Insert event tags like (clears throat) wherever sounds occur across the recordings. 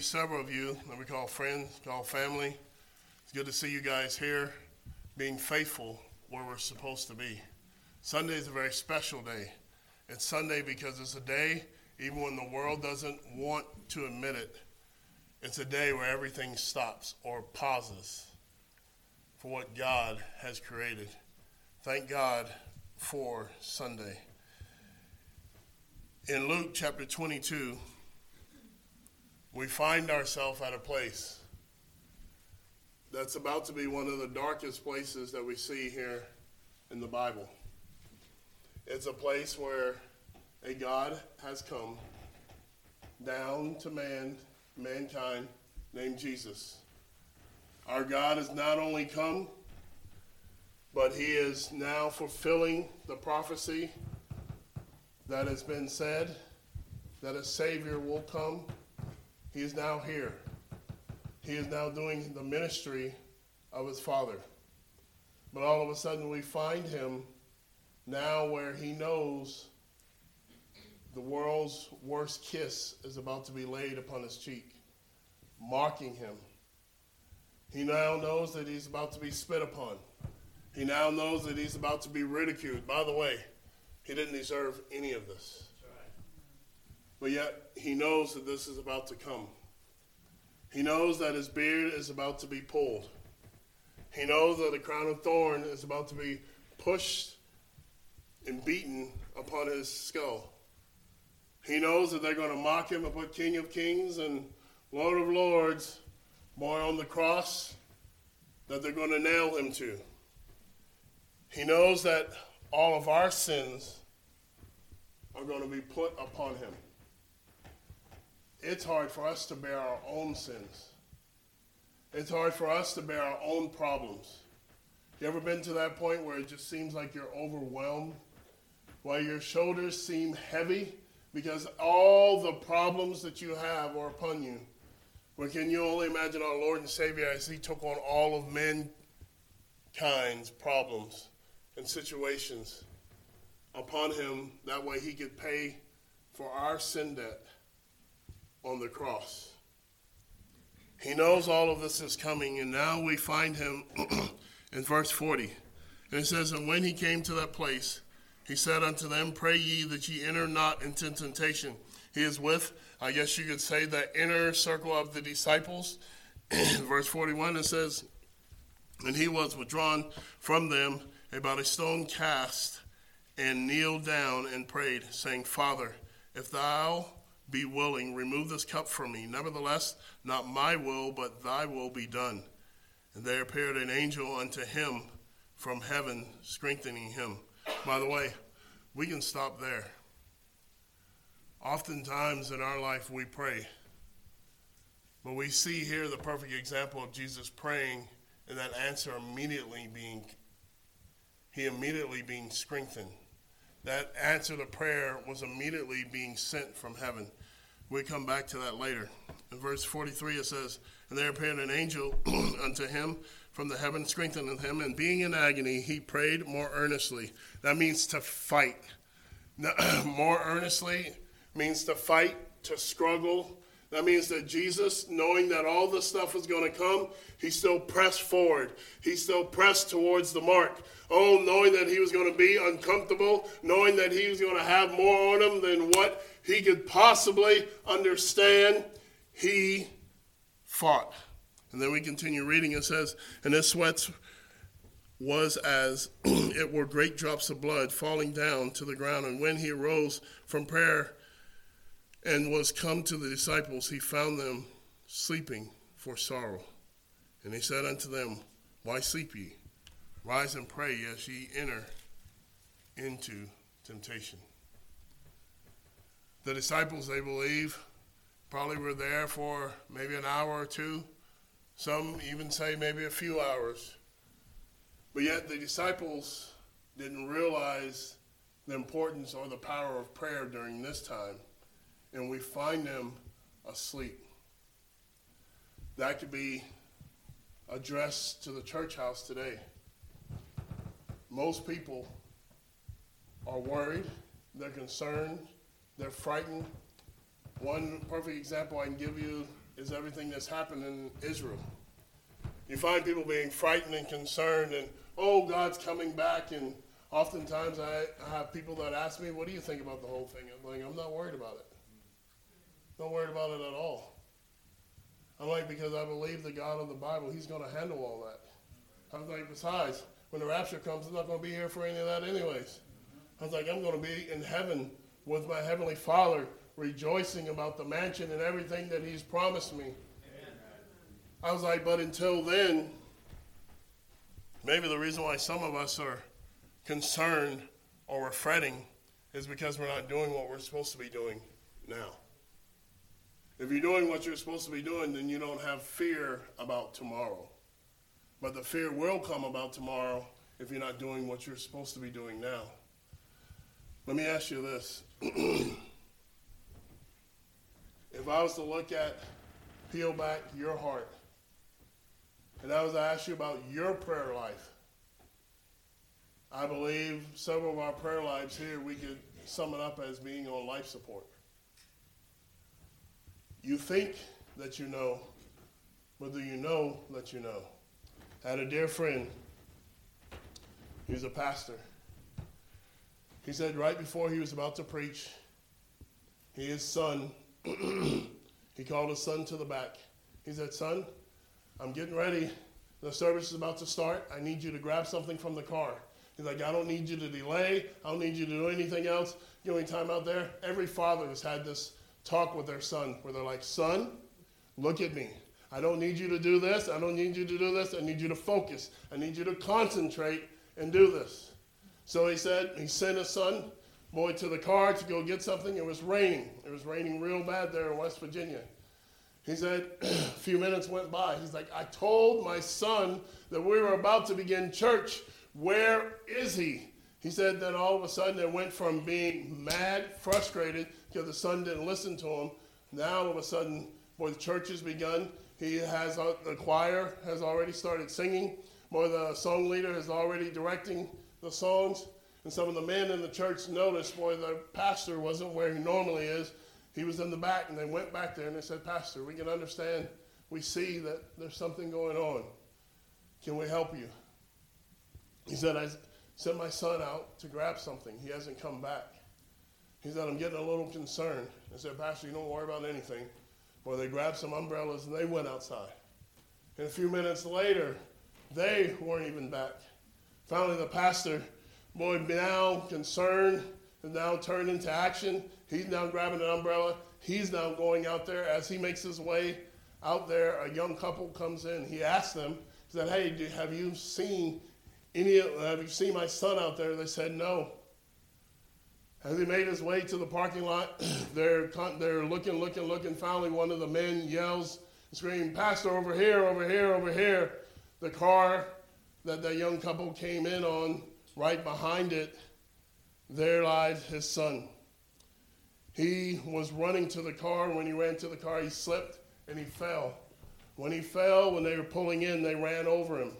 Several of you that we call friends, call family. It's good to see you guys here being faithful where we're supposed to be. Sunday is a very special day. It's Sunday because it's a day, even when the world doesn't want to admit it, it's a day where everything stops or pauses for what God has created. Thank God for Sunday. In Luke chapter 22, we find ourselves at a place that's about to be one of the darkest places that we see here in the Bible. It's a place where a God has come down to man, mankind, named Jesus. Our God has not only come, but he is now fulfilling the prophecy that has been said that a Savior will come he is now here. He is now doing the ministry of his Father. But all of a sudden, we find him now where he knows the world's worst kiss is about to be laid upon his cheek, mocking him. He now knows that he's about to be spit upon. He now knows that he's about to be ridiculed. By the way, he didn't deserve any of this. But yet, he knows that this is about to come. He knows that his beard is about to be pulled. He knows that the crown of thorn is about to be pushed and beaten upon his skull. He knows that they're going to mock him and put King of Kings and Lord of Lords more on the cross that they're going to nail him to. He knows that all of our sins are going to be put upon him it's hard for us to bear our own sins. It's hard for us to bear our own problems. You ever been to that point where it just seems like you're overwhelmed? Where your shoulders seem heavy because all the problems that you have are upon you. But can you only imagine our Lord and Savior as He took on all of mankind's problems and situations upon Him? That way He could pay for our sin debt on the cross. He knows all of this is coming, and now we find him (clears throat) in verse 40. And it says, And when he came to that place, he said unto them, Pray ye that ye enter not into temptation. He is with, I guess you could say, the inner circle of the disciples. (clears throat) verse 41, it says, And he was withdrawn from them about a stone cast, and kneeled down and prayed, saying, Father, if thou be willing, remove this cup from me. Nevertheless, not my will, but thy will be done. And there appeared an angel unto him from heaven, strengthening him. By the way, we can stop there. Oftentimes in our life we pray, but we see here the perfect example of Jesus praying and that answer immediately being, he immediately being strengthened that answer to prayer was immediately being sent from heaven. We come back to that later. In verse 43, it says, And there appeared an angel (clears throat) unto him from the heaven, strengthening him, and being in agony, he prayed more earnestly. That means to fight. (clears throat) more earnestly means to fight, to struggle. That means that Jesus, knowing that all this stuff was going to come, he still pressed forward. He still pressed towards the mark. Oh, knowing that he was going to be uncomfortable, knowing that he was going to have more on him than what he could possibly understand, he fought. And then we continue reading. It says, And his sweat was as (clears throat) it were great drops of blood falling down to the ground. And when he arose from prayer and was come to the disciples, he found them sleeping for sorrow. And he said unto them, Why sleep ye? Rise and pray as ye enter into temptation. The disciples, they believe, probably were there for maybe an hour or two. Some even say maybe a few hours. But yet the disciples didn't realize the importance or the power of prayer during this time. And we find them asleep. That could be addressed to the church house today. Most people are worried, they're concerned, they're frightened. One perfect example I can give you is everything that's happened in Israel. You find people being frightened and concerned, and oh, God's coming back. And oftentimes I, have people that ask me, What do you think about the whole thing? I'm like, I'm not worried about it. Not worried about it at all. I'm like, because I believe the God of the Bible, He's going to handle all that. I was like, besides, when the rapture comes, I'm not going to be here for any of that, anyways. I was like, I'm going to be in heaven with my Heavenly Father, rejoicing about the mansion and everything that He's promised me. I was like, but until then, maybe the reason why some of us are concerned or we're fretting is because we're not doing what we're supposed to be doing now. If you're doing what you're supposed to be doing, then you don't have fear about tomorrow. But the fear will come about tomorrow if you're not doing what you're supposed to be doing now. Let me ask you this. (clears throat) if I was to look at, peel back your heart, and I was to ask you about your prayer life, I believe several of our prayer lives here, we could sum it up as being on life support. You think that you know, but do you know that you know? I had a dear friend. He was a pastor. He said right before he was about to preach, his son, (clears throat) he called his son to the back. He said, Son, I'm getting ready. The service is about to start. I need you to grab something from the car. He's like, I don't need you to delay. I don't need you to do anything else. You know, any time out there, every father has had this talk with their son where they're like, Son, look at me. I don't need you to do this. I don't need you to do this. I need you to focus. I need you to concentrate and do this. So he said, he sent his son, boy, to the car to go get something. It was raining. It was raining real bad there in West Virginia. He said, (clears throat) a few minutes went by. He's like, I told my son that we were about to begin church. Where is he? He said that all of a sudden it went from being mad, frustrated, because the son didn't listen to him. Now all of a sudden, boy, the church has begun. He has uh, the choir has already started singing. Boy, the song leader is already directing the songs. And some of the men in the church noticed, boy, the pastor wasn't where he normally is. He was in the back, and they went back there and they said, Pastor, we can understand. We see that there's something going on. Can we help you? He said, I sent my son out to grab something. He hasn't come back. He said, I'm getting a little concerned. I said, Pastor, you don't worry about anything. Well, they grabbed some umbrellas and they went outside. And a few minutes later, they weren't even back. Finally, the pastor, boy, now concerned, and now turned into action. He's now grabbing an umbrella. He's now going out there. As he makes his way out there, a young couple comes in. He asks them, he said, Hey, have you seen any, have you seen my son out there? They said, No. As he made his way to the parking lot, (clears throat) they're, they're looking, looking, looking. Finally, one of the men yells and screams, Pastor, over here, over here, over here. The car that the young couple came in on, right behind it, there lies his son. He was running to the car. When he ran to the car, he slipped and he fell. When he fell, when they were pulling in, they ran over him.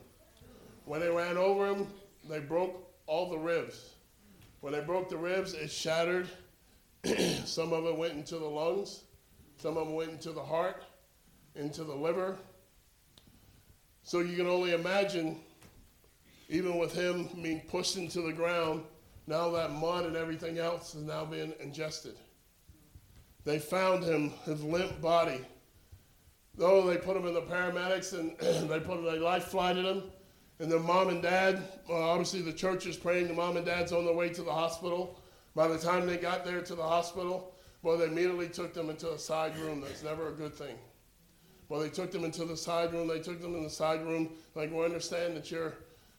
When they ran over him, they broke all the ribs. When they broke the ribs, it shattered. (clears throat) some of it went into the lungs, some of it went into the heart, into the liver. So you can only imagine, even with him being pushed into the ground, now that mud and everything else is now being ingested. They found him, his limp body. Though they put him in the paramedics and (clears throat) they put they life flight flighted him, and their mom and dad, well, obviously the church is praying. The mom and dad's on their way to the hospital. By the time they got there to the hospital, well, they immediately took them into a side room. That's never a good thing. Well, they took them into the side room. They took them in the side room. Like, we understand that you're,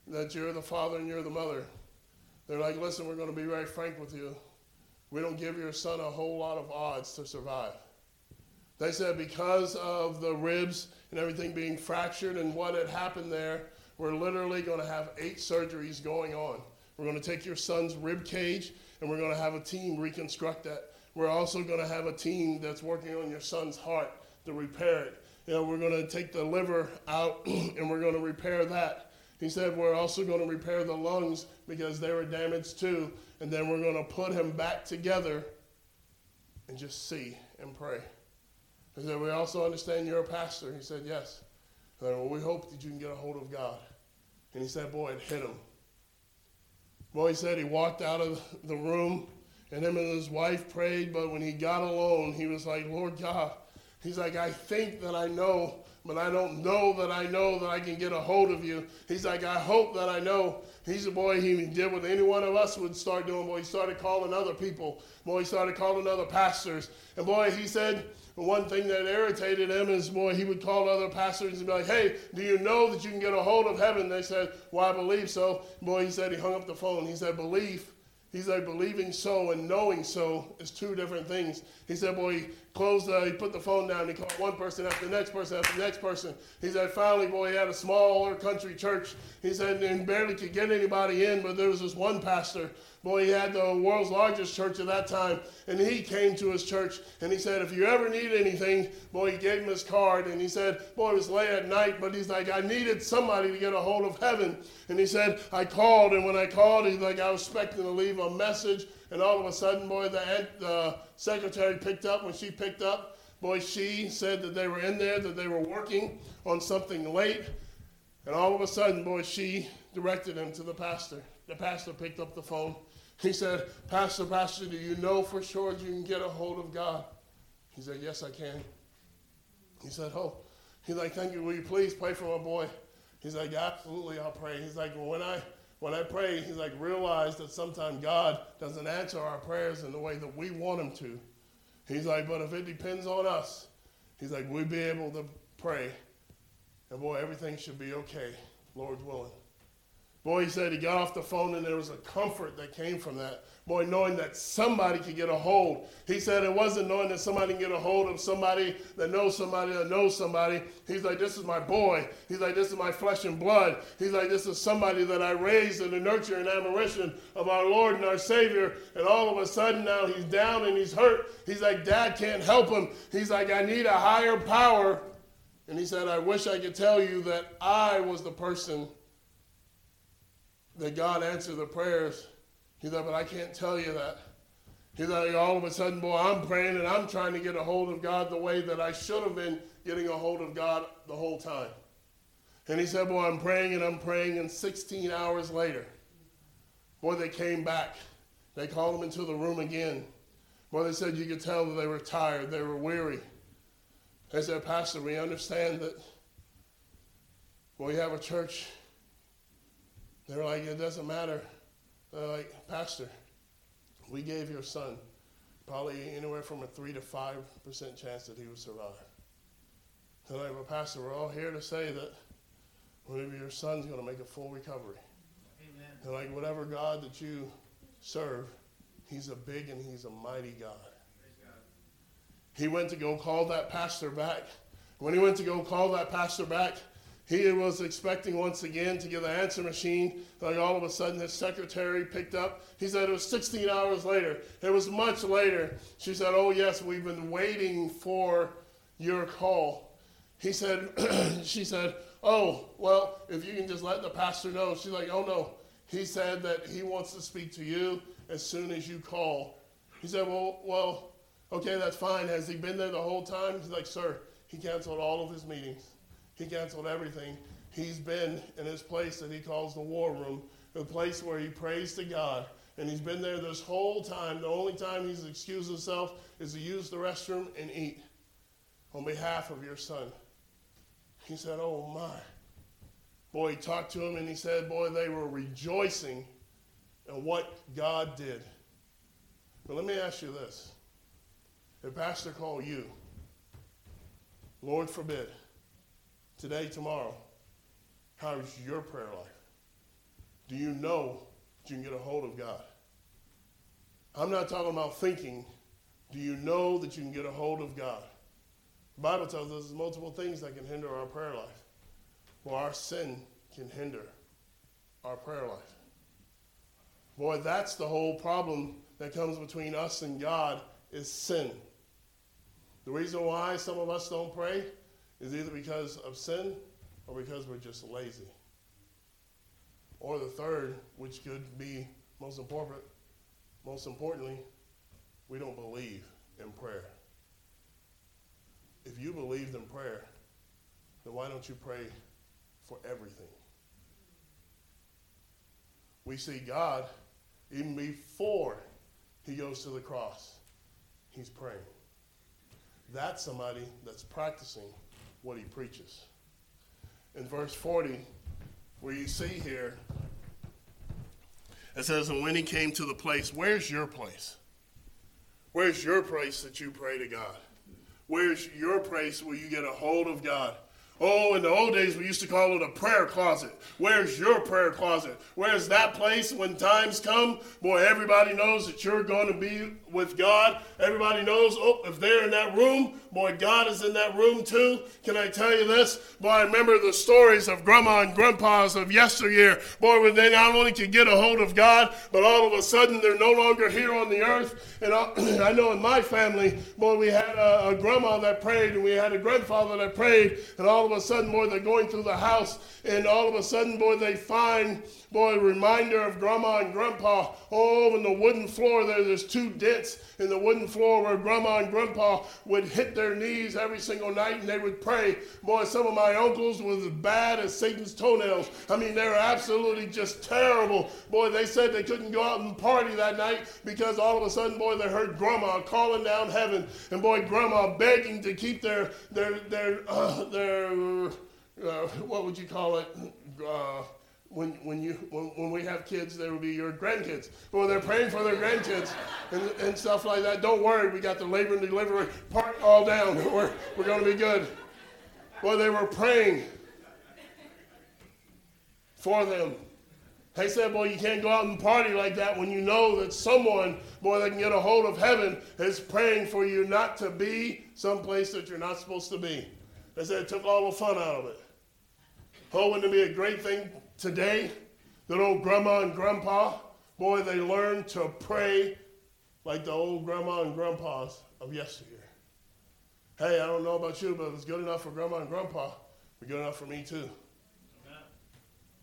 that you're the father and you're the mother. They're like, listen, we're going to be very frank with you. We don't give your son a whole lot of odds to survive. They said because of the ribs and everything being fractured and what had happened there, we're literally going to have eight surgeries going on. We're going to take your son's rib cage and we're going to have a team reconstruct that. We're also going to have a team that's working on your son's heart to repair it. You know, we're going to take the liver out (clears throat) and we're going to repair that. He said we're also going to repair the lungs because they were damaged too. And then we're going to put him back together and just see and pray. He said, We also understand you're a pastor. He said, Yes. Said, Well, we hope that you can get a hold of God. And he said, Boy, it hit him. Boy, he said he walked out of the room and him and his wife prayed, but when he got alone, he was like, Lord God, he's like, I think that I know, but I don't know that I know that I can get a hold of you. He's like, I hope that I know. He's a boy, he did what any one of us would start doing. Boy, he started calling other people. Boy, he started calling other pastors. And boy, he said, one thing that irritated him is, boy, he would call other pastors and be like, hey, do you know that you can get a hold of heaven? They said, well, I believe so. Boy, he said he hung up the phone. He said, belief He's like believing so and knowing so is two different things. He said, boy, he closed, uh, he put the phone down. He called one person after the next person after the next person. He said, finally, boy, he had a smaller country church. He said, and barely could get anybody in, but there was this one pastor Boy, he had the world's largest church at that time, and he came to his church and he said, If you ever need anything, boy, he gave him his card and he said, Boy, it was late at night, but he's like, I needed somebody to get a hold of heaven. And he said, I called, and when I called, he's like, I was expecting to leave a message, and all of a sudden, boy, the, secretary picked up. When she picked up, boy, she said that they were in there, that they were working on something late. And all of a sudden, boy, she directed him to the pastor. The pastor picked up the phone he said, Pastor, Pastor, do you know for sure you can get a hold of God? He said, Yes, I can. He said, Oh, he's like, Thank you. Will you please pray for my boy? He's like, Absolutely, I'll pray. He's like, Well, when I when I pray, he's like, realize that sometimes God doesn't answer our prayers in the way that we want him to. He's like, but if it depends on us, he's like, we'll be able to pray. And boy, everything should be okay, Lord's willing. Boy, he said he got off the phone and there was a comfort that came from that. Boy, knowing that somebody could get a hold. He said it wasn't knowing that somebody can get a hold of somebody that knows somebody that knows somebody. He's like, this is my boy. He's like, this is my flesh and blood. He's like, this is somebody that I raised in the nurture and admiration of our Lord and our Savior. And all of a sudden now he's down and he's hurt. He's like, Dad can't help him. He's like, I need a higher power. And he said, I wish I could tell you that I was the person that God answered the prayers. He's like, but I can't tell you that. He's like, all of a sudden, boy, I'm praying and I'm trying to get a hold of God the way that I should have been getting a hold of God the whole time. And he said, boy, I'm praying and I'm praying, and 16 hours later, boy, they came back. They called him into the room again. Boy, they said you could tell that they were tired, they were weary. They said, Pastor, we understand that we have a church they're like, it doesn't matter. They're like, Pastor, we gave your son probably anywhere from a 3 to 5% chance that he would survive. They're like, well, Pastor, we're all here to say that maybe your son's going to make a full recovery. Amen. They're like, whatever God that you serve, he's a big and he's a mighty God. He went to go call that pastor back. When he went to go call that pastor back, he was expecting once again to get the answer machine. Like all of a sudden, his secretary picked up. He said it was 16 hours later. It was much later. She said, Oh, yes, we've been waiting for your call. He said, (clears throat) She said, Oh, well, if you can just let the pastor know. She's like, Oh, no. He said that he wants to speak to you as soon as you call. He said, Well, well, okay, that's fine. Has he been there the whole time? He's like, Sir, he canceled all of his meetings. He canceled everything. He's been in his place that he calls the war room, the place where he prays to God. And he's been there this whole time. The only time he's excused himself is to use the restroom and eat on behalf of your son. He said, Oh my. Boy, he talked to him and he said, Boy, they were rejoicing in what God did. But let me ask you this. If Pastor called you, Lord forbid, today, tomorrow, how's your prayer life? Do you know that you can get a hold of God? I'm not talking about thinking. Do you know that you can get a hold of God? The Bible tells us there's multiple things that can hinder our prayer life. Well, our sin can hinder our prayer life. Boy, that's the whole problem that comes between us and God is sin. The reason why some of us don't pray is either because of sin or because we're just lazy. Or the third, which could be most important, most importantly, we don't believe in prayer. if you believed in prayer, then why don't you pray for everything? We see God even before he goes to the cross, he's praying. That's somebody that's practicing what he preaches. In verse 40, where you see here, it says, And when he came to the place, where's your place? Where's your place that you pray to God? Where's your place where you get a hold of God? Oh, in the old days, we used to call it a prayer closet. Where's your prayer closet? Where's that place when times come? Boy, everybody knows that you're going to be with God. Everybody knows, oh, if they're in that room, boy, God is in that room too. Can I tell you this? Boy, I remember the stories of grandma and grandpas of yesteryear. Boy, when they not only could get a hold of God, but all of a sudden they're no longer here on the earth. And uh, (clears throat) I know in my family, boy, we had a, a grandma that prayed and we had a grandfather that prayed, and all of a sudden, boy, they're going through the house, and all of a sudden, boy, they find, boy, reminder of grandma and grandpa. Oh, in the wooden floor there, there's two dents in the wooden floor where grandma and grandpa would hit their knees every single night and they would pray. Boy, some of my uncles was as bad as Satan's toenails. I mean, they were absolutely just terrible. Boy, they said they couldn't go out and party that night because all of a sudden, boy, they heard grandma calling down heaven, and boy, grandma begging to keep their their their uh, their uh, what would you call it? Uh, when, when, you, when, when we have kids, there will be your grandkids. Well, they're praying for their grandkids and, and stuff like that. Don't worry, we got the labor and delivery part all down. (laughs) We're, we're going to be good. Well, they were praying for them. They said, Boy, you can't go out and party like that when you know that someone, boy, that can get a hold of heaven is praying for you not to be someplace that you're not supposed to be. They said it took all the fun out of it. Oh, wouldn't it be a great thing today that old grandma and grandpa, boy, they learned to pray like the old grandma and grandpas of yesteryear. Hey, I don't know about you, but if it's good enough for grandma and grandpa, it's good enough for me too.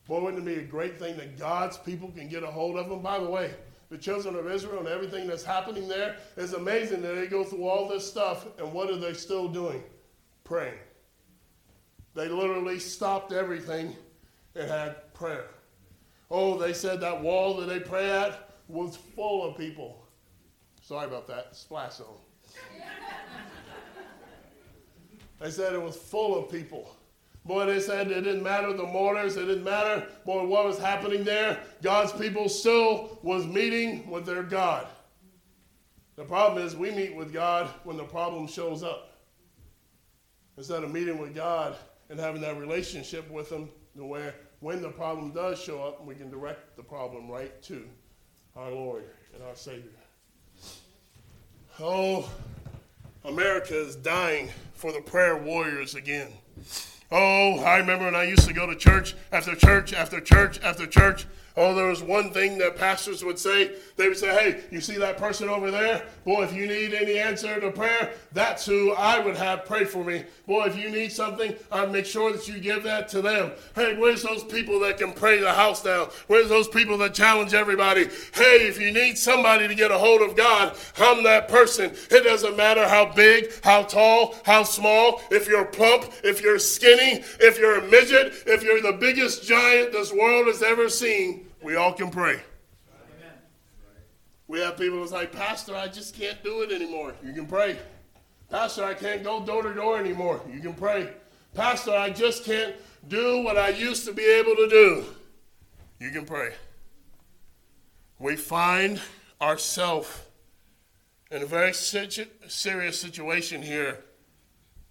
Boy, wouldn't it be a great thing that God's people can get a hold of them? By the way, the children of Israel and everything that's happening there is amazing that they go through all this stuff, and what are they still doing? Praying. They literally stopped everything and had prayer. Oh, they said that wall that they pray at was full of people. Sorry about that, splash zone. they said it was full of people. Boy, they said it didn't matter the mortars, it didn't matter, boy, what was happening there. God's people still was meeting with their God. The problem is we meet with God when the problem shows up. Instead of meeting with God and having that relationship with Him, where when the problem does show up, we can direct the problem right to our Lord and our Savior. Oh, America is dying for the prayer warriors again. Oh, I remember when I used to go to church after church after church after church Oh, there was one thing that pastors would say. They would say, Hey, you see that person over there? Boy, if you need any answer to prayer, that's who I would have pray for me. Boy, if you need something, I'd make sure that you give that to them. Hey, where's those people that can pray the house down? Where's those people that challenge everybody? Hey, if you need somebody to get a hold of God, I'm that person. It doesn't matter how big, how tall, how small, if you're plump, if you're skinny, if you're a midget, if you're the biggest giant this world has ever seen. We all can pray. Amen. We have people who's like, Pastor, I just can't do it anymore. You can pray. Pastor, I can't go door to door anymore. You can pray. Pastor, I just can't do what I used to be able to do. You can pray. We find ourselves in a very situ- serious situation here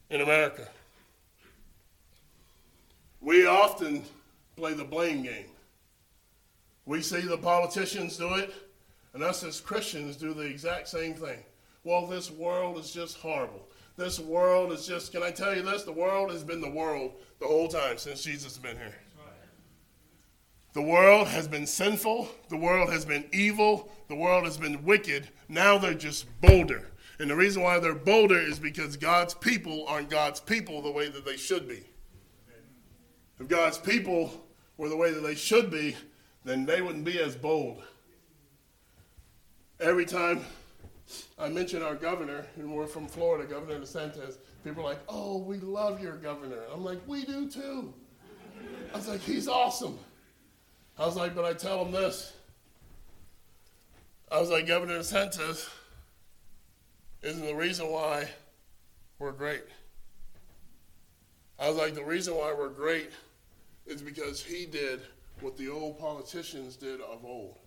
in America. We often play the blame game. We see the politicians do it, and us as Christians do the exact same thing. Well, this world is just horrible. This world is just, can I tell you this? The world has been the world the whole time since Jesus has been here. The world has been sinful. The world has been evil. The world has been wicked. Now they're just bolder. And the reason why they're bolder is because God's people aren't God's people the way that they should be. If God's people were the way that they should be, then they wouldn't be as bold. Every time I mentioned our governor, and we're from Florida, Governor DeSantis. People are like, oh, we love your governor. I'm like, we do too. I was like, he's awesome. I was like, but I tell him this. I was like, Governor DeSantis isn't the reason why we're great. I was like, the reason why we're great is because he did what the old politicians did of old.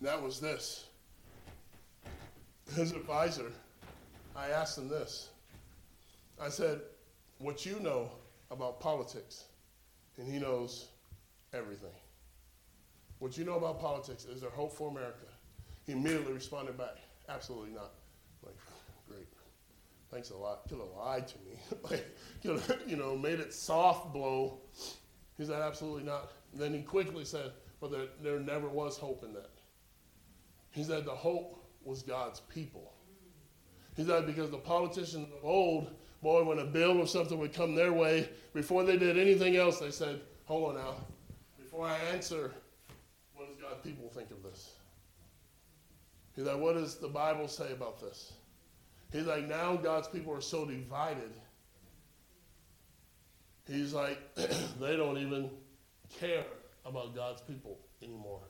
And that was this. His advisor, I asked him this. I said, What you know about politics? And he knows everything. What you know about politics is there hope for America? He immediately responded back, Absolutely not. Like, great. Thanks a lot. Could have lied to me. (laughs) like, you know, made it soft blow. He said, Absolutely not. Then he quickly said, But there, there never was hope in that. He said, The hope was God's people. He said, Because the politicians of old, boy, when a bill or something would come their way, before they did anything else, they said, Hold on now. Before I answer, what does God's people think of this? He's like, what does the Bible say about this? He's like, now God's people are so divided. He's like, (clears throat) they don't even care about God's people anymore.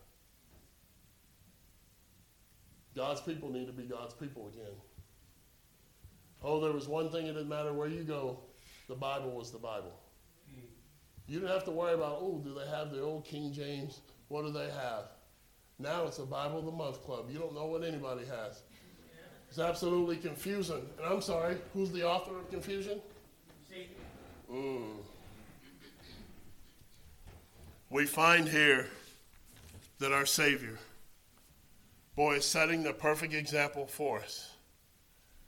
God's people need to be God's people again. Oh, there was one thing, it didn't matter where you go, the Bible was the Bible. You didn't have to worry about, oh, do they have the old King James? What do they have? Now it's a Bible of the Month Club. You don't know what anybody has. It's absolutely confusing. And I'm sorry, who's the author of confusion? Mm. We find here that our Savior, boy, is setting the perfect example for us.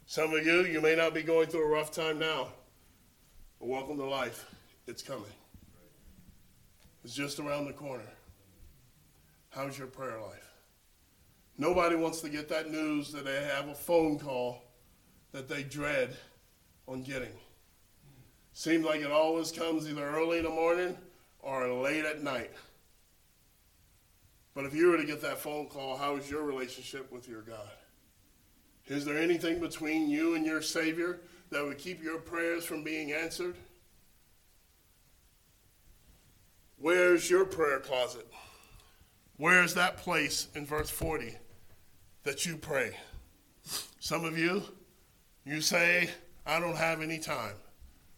Some of you, you may not be going through a rough time now, but welcome to life. It's coming. It's just around the corner. How's your prayer life? Nobody wants to get that news that they have a phone call that they dread on getting. Seems like it always comes either early in the morning or late at night. But if you were to get that phone call, how is your relationship with your God? Is there anything between you and your Savior that would keep your prayers from being answered? Where's your prayer closet? Where is that place in verse 40 that you pray? Some of you, you say, I don't have any time.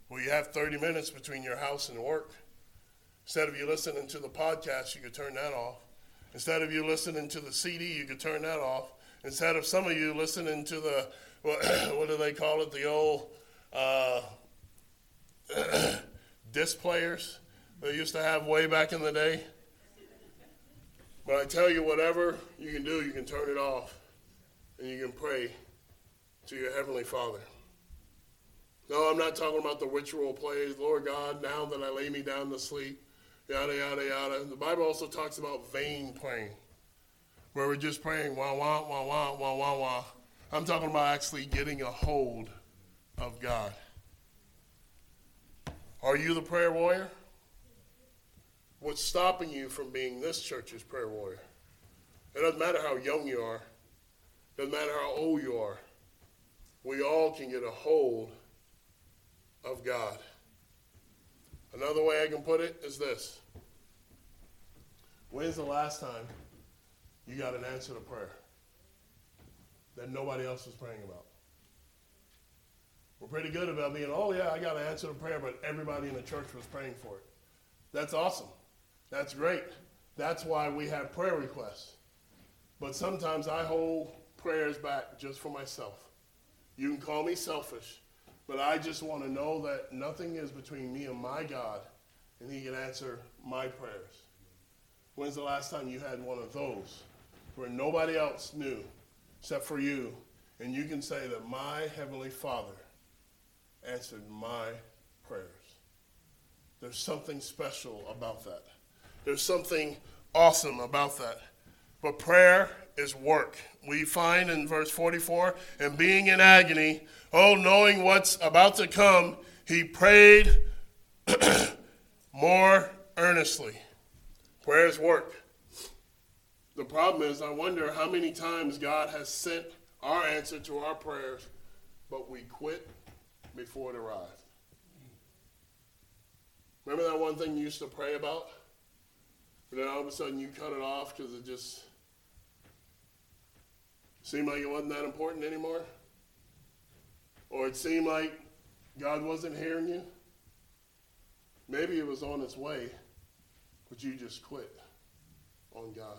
Well, you have 30 minutes between your house and work. Instead of you listening to the podcast, you could turn that off. Instead of you listening to the CD, you could turn that off. Instead of some of you listening to the, what, (coughs) what do they call it, the old uh, (coughs) disc players they used to have way back in the day. But I tell you, whatever you can do, you can turn it off and you can pray to your Heavenly Father. No, I'm not talking about the ritual plays, Lord God, now that I lay me down to sleep, yada, yada, yada. The Bible also talks about vain praying, where we're just praying, wah, wah, wah, wah, wah, wah, wah. I'm talking about actually getting a hold of God. Are you the prayer warrior? What's stopping you from being this church's prayer warrior? It doesn't matter how young you are, it doesn't matter how old you are. We all can get a hold of God. Another way I can put it is this When's the last time you got an answer to prayer that nobody else was praying about? We're pretty good about being, oh, yeah, I got an answer to prayer, but everybody in the church was praying for it. That's awesome. That's great. That's why we have prayer requests. But sometimes I hold prayers back just for myself. You can call me selfish, but I just want to know that nothing is between me and my God, and He can answer my prayers. When's the last time you had one of those where nobody else knew except for you, and you can say that my Heavenly Father answered my prayers? There's something special about that. There's something awesome about that. But prayer is work. We find in verse 44 and being in agony, oh, knowing what's about to come, he prayed (clears throat) more earnestly. Prayers work. The problem is, I wonder how many times God has sent our answer to our prayers, but we quit before it arrived. Remember that one thing you used to pray about? And then all of a sudden you cut it off because it just seemed like it wasn't that important anymore? Or it seemed like God wasn't hearing you? Maybe it was on its way, but you just quit on God.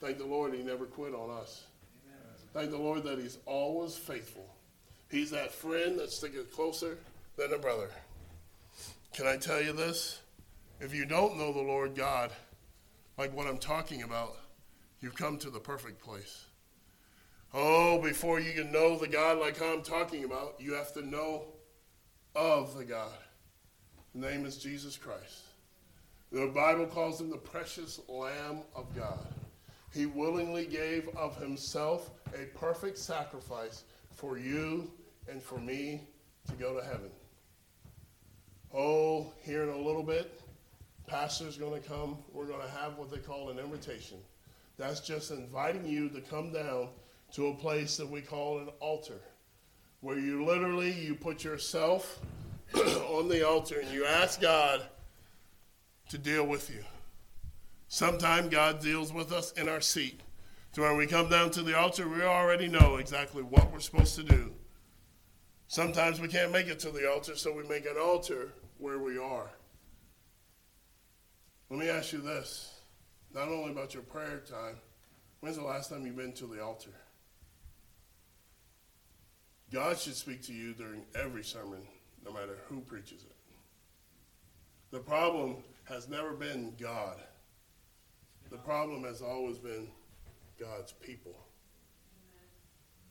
Thank the Lord he never quit on us. Amen. Thank the Lord that he's always faithful. He's that friend that sticks closer than a brother. Can I tell you this? If you don't know the Lord God, like what I'm talking about, you've come to the perfect place. Oh, before you can know the God like I'm talking about, you have to know of the God. The name is Jesus Christ. The Bible calls him the precious Lamb of God. He willingly gave of himself a perfect sacrifice for you and for me to go to heaven. Oh, here in a little bit, pastor's going to come. We're going to have what they call an invitation. That's just inviting you to come down to a place that we call an altar, where you literally you put yourself (clears throat) on the altar and you ask God to deal with you. Sometimes God deals with us in our seat. So when we come down to the altar, we already know exactly what we're supposed to do. Sometimes we can't make it to the altar, so we make an altar where we are. Let me ask you this not only about your prayer time, when's the last time you've been to the altar? God should speak to you during every sermon, no matter who preaches it. The problem has never been God, the problem has always been God's people.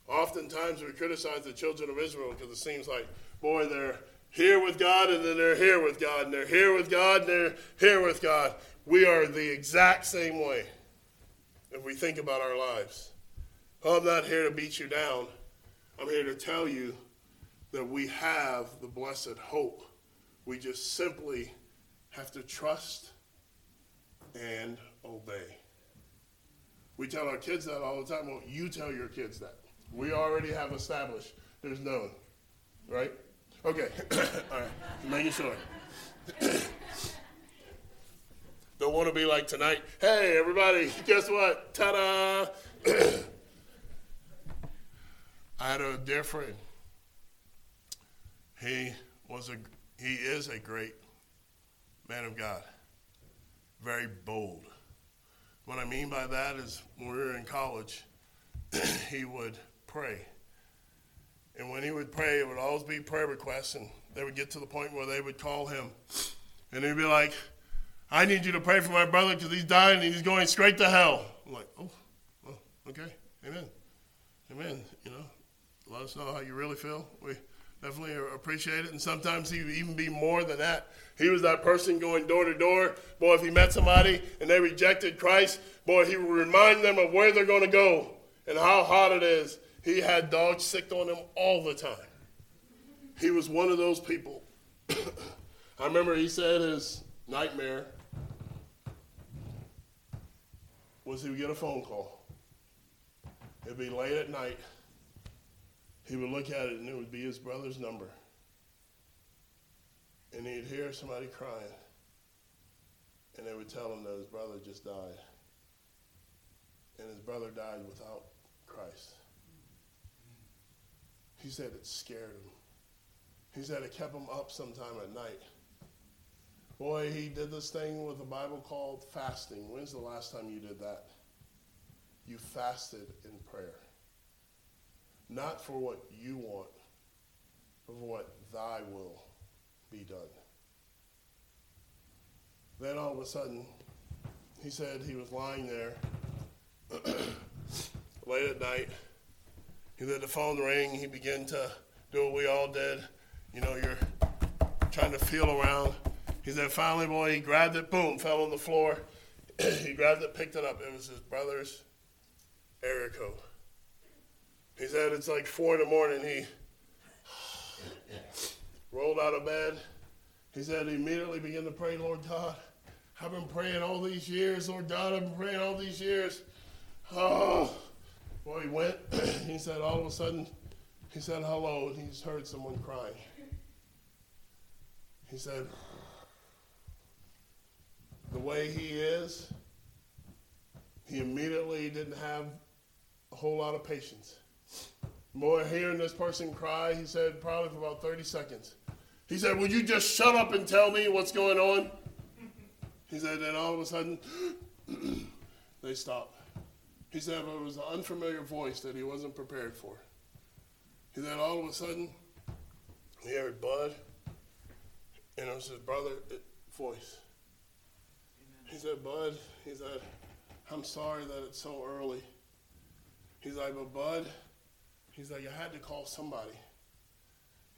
Oftentimes we criticize the children of Israel because it seems like, boy, they're here with God and then they're here with God and they're here with God and they're here with God. We are the exact same way if we think about our lives. Oh, I'm not here to beat you down. I'm here to tell you that we have the blessed hope. We just simply have to trust and obey. We tell our kids that all the time. Well, you tell your kids that. We already have established there's no, right? Okay, (coughs) all right, making sure. (coughs) Don't want to be like tonight. Hey, everybody, guess what? Ta da! (coughs) I had a dear friend. He was a he is a great man of God. Very bold. What I mean by that is when we were in college, (clears throat) he would pray. And when he would pray, it would always be prayer requests, and they would get to the point where they would call him. And he'd be like, I need you to pray for my brother because he's dying and he's going straight to hell. I'm like, oh, oh, okay, amen. Amen. You know, let us know how you really feel. We definitely appreciate it. And sometimes he would even be more than that. He was that person going door to door. Boy, if he met somebody and they rejected Christ, boy, he would remind them of where they're going to go and how hot it is. He had dogs sick on him all the time. He was one of those people. (coughs) I remember he said his nightmare was he would get a phone call. It'd be late at night he would look at it and it would be his brother's number. And he'd hear somebody crying. And they would tell him that his brother just died. And his brother died without Christ. He said it scared him. He said it kept him up sometime at night. Boy, he did this thing with the Bible called fasting. When's the last time you did that? You fasted in prayer not for what you want, but for what thy will be done. Then all of a sudden, he said he was lying there (clears throat) late at night. He let the phone ring. He began to do what we all did. You know, you're trying to feel around. He said, finally, boy, he grabbed it, boom, fell on the floor. (clears throat) he grabbed it, picked it up. It was his brother's code. He said it's like four in the morning. He rolled out of bed. He said he immediately began to pray, Lord God, I've been praying all these years, Lord God, I've been praying all these years. Oh, Well, he went, (clears throat) he said, all of a sudden, he said hello, and he's heard someone crying. He said, the way he is, he immediately didn't have a whole lot of patience. More hearing this person cry, he said, probably for about 30 seconds. He said, Would you just shut up and tell me what's going on? He said, Then all of a sudden, (clears throat) they stopped. He said it was an unfamiliar voice that he wasn't prepared for. He said all of a sudden, he heard Bud, and it was his brother's uh, voice. He said, Bud, he said, I'm sorry that it's so early. He's like, but Bud, he's like, I had to call somebody.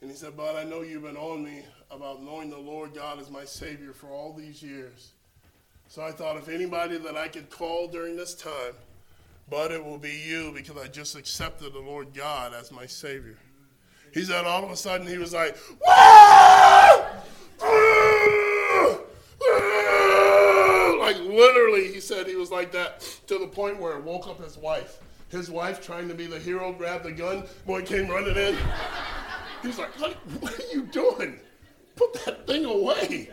And he said, Bud, I know you've been on me about knowing the Lord God as my Savior for all these years. So I thought if anybody that I could call during this time, but it will be you because I just accepted the Lord God as my Savior. He said all of a sudden he was like, (laughs) like literally, he said he was like that to the point where it woke up his wife. His wife, trying to be the hero, grabbed the gun. Boy came running in. He's like, what, what are you doing? Put that thing away.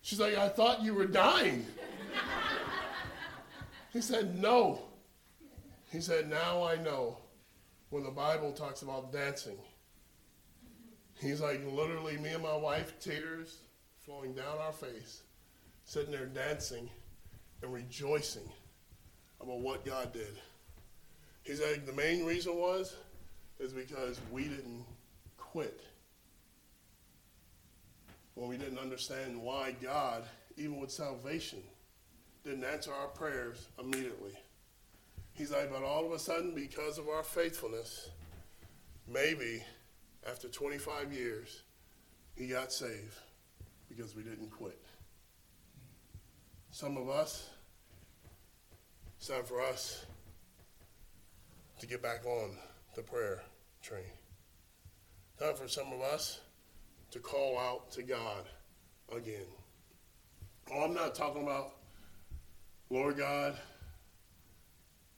She's like, I thought you were dying. He said, No. He said, Now I know when the Bible talks about dancing. He's like, literally, me and my wife, tears flowing down our face, sitting there dancing and rejoicing about what God did. He's like, the main reason was, is because we didn't quit. When we didn't understand why God, even with salvation, didn't answer our prayers immediately. He's like, but all of a sudden, because of our faithfulness, maybe after 25 years, he got saved because we didn't quit. Some of us, it's time for us to get back on the prayer train. Time for some of us to call out to God again. Oh, I'm not talking about Lord God,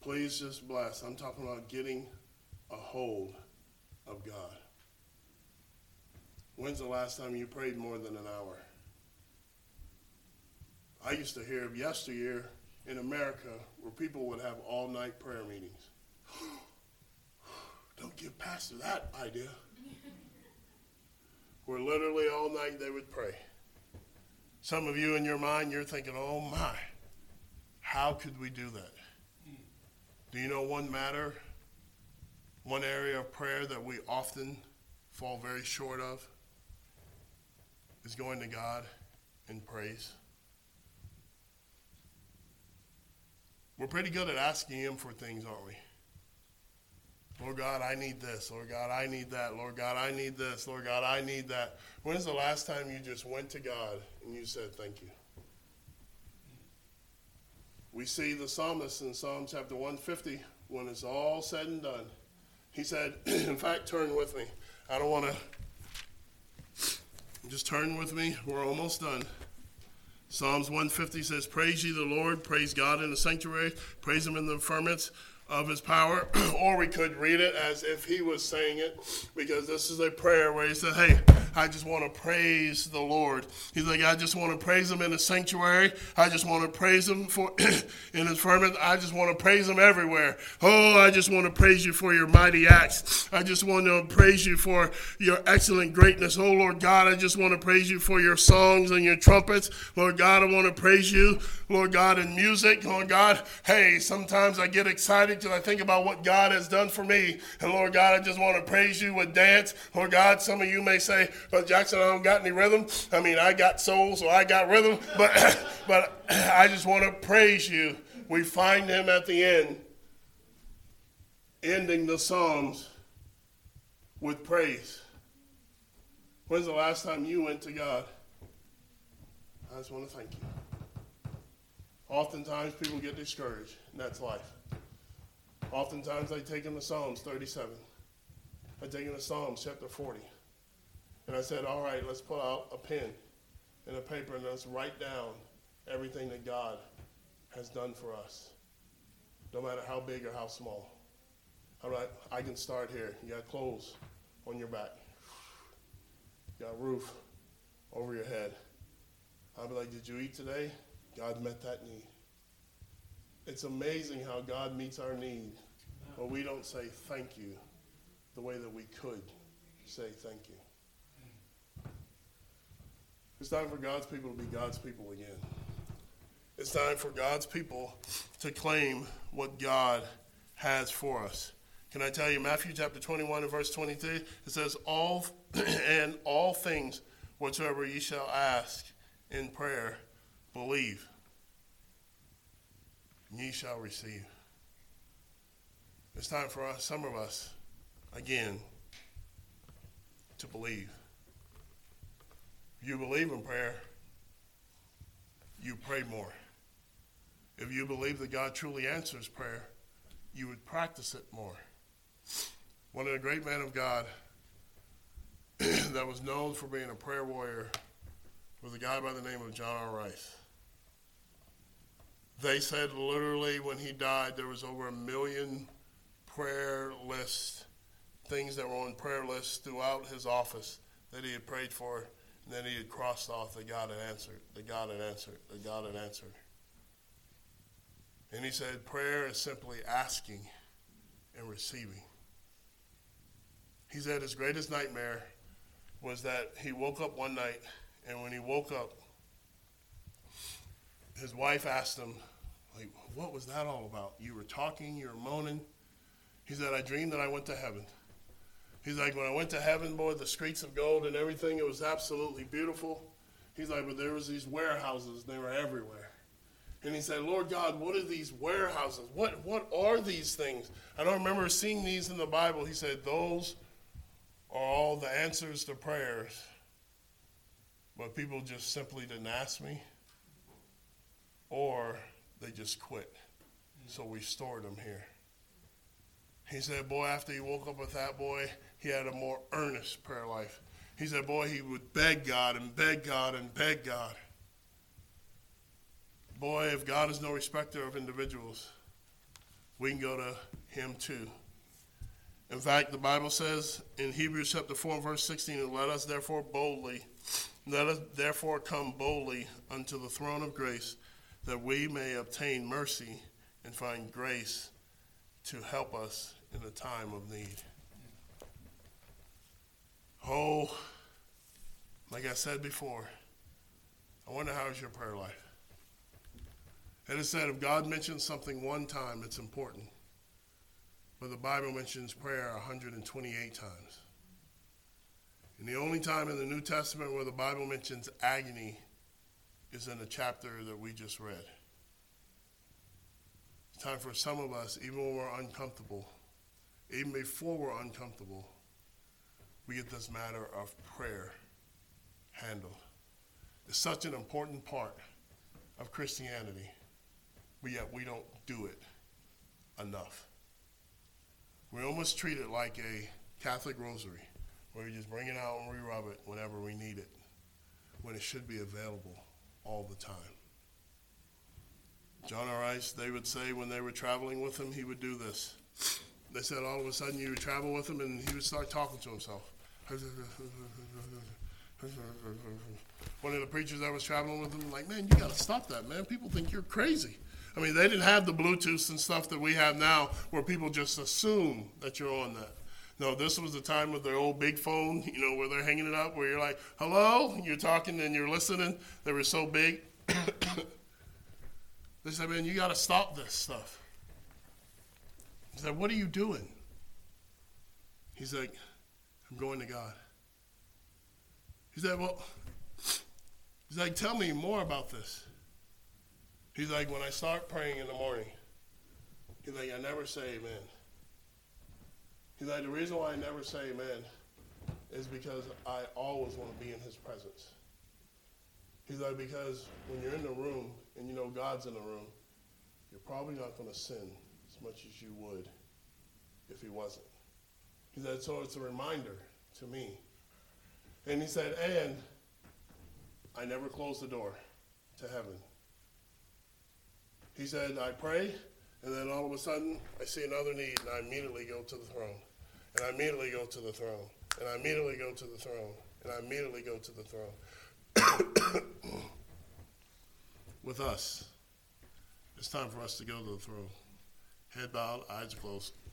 please just bless. I'm talking about getting a hold of God. When's the last time you prayed more than an hour? I used to hear yesteryear in America where people would have all night prayer meetings. (gasps) Don't give Pastor that idea. (laughs) where literally all night they would pray. Some of you in your mind, you're thinking, oh my. How could we do that? Do you know one matter, one area of prayer that we often fall very short of? Is going to God in praise. We're pretty good at asking Him for things, aren't we? Lord God, I need this. Lord God, I need that. Lord God, I need this. Lord God, I need that. When's the last time you just went to God and you said, Thank you? We see the psalmist in Psalm chapter 150 when it's all said and done. He said, (clears throat) in fact, turn with me. I don't want to. Just turn with me. We're almost done. Psalms 150 says, Praise ye the Lord, praise God in the sanctuary, praise him in the firmaments of his power, (clears throat) or we could read it as if he was saying it, because this is a prayer where he said, Hey, I just want to praise the Lord. He's like, I just want to praise him in the sanctuary. I just want to praise him for (coughs) in his firmament. I just want to praise him everywhere. Oh, I just want to praise you for your mighty acts. I just want to praise you for your excellent greatness. Oh Lord God, I just want to praise you for your songs and your trumpets. Lord God, I want to praise you, Lord God, in music. Lord God, hey, sometimes I get excited till I think about what God has done for me. And Lord God, I just want to praise you with dance. Lord God, some of you may say, Brother Jackson, I don't got any rhythm. I mean, I got soul, so I got rhythm. But, (coughs) but I just want to praise you. We find him at the end, ending the Psalms with praise. When's the last time you went to God? I just want to thank you. Oftentimes people get discouraged, and that's life. Oftentimes I take him to Psalms 37. I take him to Psalms chapter 40. And I said, all right, let's pull out a pen and a paper and let's write down everything that God has done for us. no matter how big or how small. All right, I can start here. You got clothes on your back, you got roof over your head. I'll be like, Did you eat today? God met that need. It's amazing how God meets our need, but we don't say thank you the way that we could say thank you. It's time for God's people to be God's people again. It's time for God's people to claim what God has for us. Can I tell you, Matthew chapter 21 and verse 23, it says, All (clears throat) and all things whatsoever ye shall ask in prayer, believe, and ye shall receive. It's time for us, some of us, again, to believe. You believe in prayer, you pray more. If you believe that God truly answers prayer, you would practice it more. One of the great men of God (clears throat) that was known for being a prayer warrior was a guy by the name of John R. Rice. They said literally when he died, there was over a million prayer lists, things that were on prayer lists throughout his office that he had prayed for, then he had crossed off that God had answered, that God had answered, that God had answered. And he said, prayer is simply asking and receiving. He said his greatest nightmare was that he woke up one night, and when he woke up, his wife asked him, like, what was that all about? You were talking, you were moaning. He said, I dreamed that I went to heaven. He's like, when I went to heaven, boy, the streets of gold and everything, it was absolutely beautiful. He's like, but there was these warehouses, they were everywhere. And he said, Lord God, what are these warehouses? What, what are these things? I don't remember seeing these in the Bible. He said, those are all the answers to prayers. But people just simply didn't ask me, or they just quit. So we stored them here. He said, boy, after he woke up with that boy, he had a more earnest prayer life. He said, boy, he would beg God and beg God and beg God. Boy, if God is no respecter of individuals, we can go to him too. In fact, the Bible says in Hebrews chapter 4 verse 16, let us therefore boldly, let us therefore come boldly unto the throne of grace, that we may obtain mercy and find grace to help us in the time of need. Oh, like I said before, I wonder how is your prayer life? And it said if God mentions something one time, it's important. But the Bible mentions prayer 128 times. And the only time in the New Testament where the Bible mentions agony is in the chapter that we just read. It's time for some of us, even when we're uncomfortable, even before we're uncomfortable, we get this matter of prayer handled. It's such an important part of Christianity, but yet we don't do it enough. We almost treat it like a Catholic rosary, where we just bring it out and we rub it whenever we need it, when it should be available all the time. John. Rice, they would say when they were traveling with him, he would do this. They said all of a sudden you would travel with him and he would start talking to himself. One of the preachers I was traveling with him, like, man, you got to stop that, man. People think you're crazy. I mean, they didn't have the Bluetooth and stuff that we have now where people just assume that you're on that. No, this was the time of their old big phone, you know, where they're hanging it up, where you're like, hello, you're talking and you're listening. They were so big. (coughs) they said, man, you got to stop this stuff. He said, what are you doing? He's like, I'm going to God. He said, well, he's like, tell me more about this. He's like, when I start praying in the morning, he's like, I never say amen. He's like, the reason why I never say amen is because I always want to be in his presence. He's like, because when you're in the room and you know God's in the room, you're probably not going to sin as much as you would if he wasn't. He said, so it's a reminder to me. And he said, and I never close the door to heaven. He said, I pray, And then all of a sudden, I see another need, and I immediately go to the throne. And I immediately go to the throne. And I immediately go to the throne. And I immediately go to the throne. (coughs) With us, it's time for us to go to the throne. Head bowed, eyes closed. (coughs)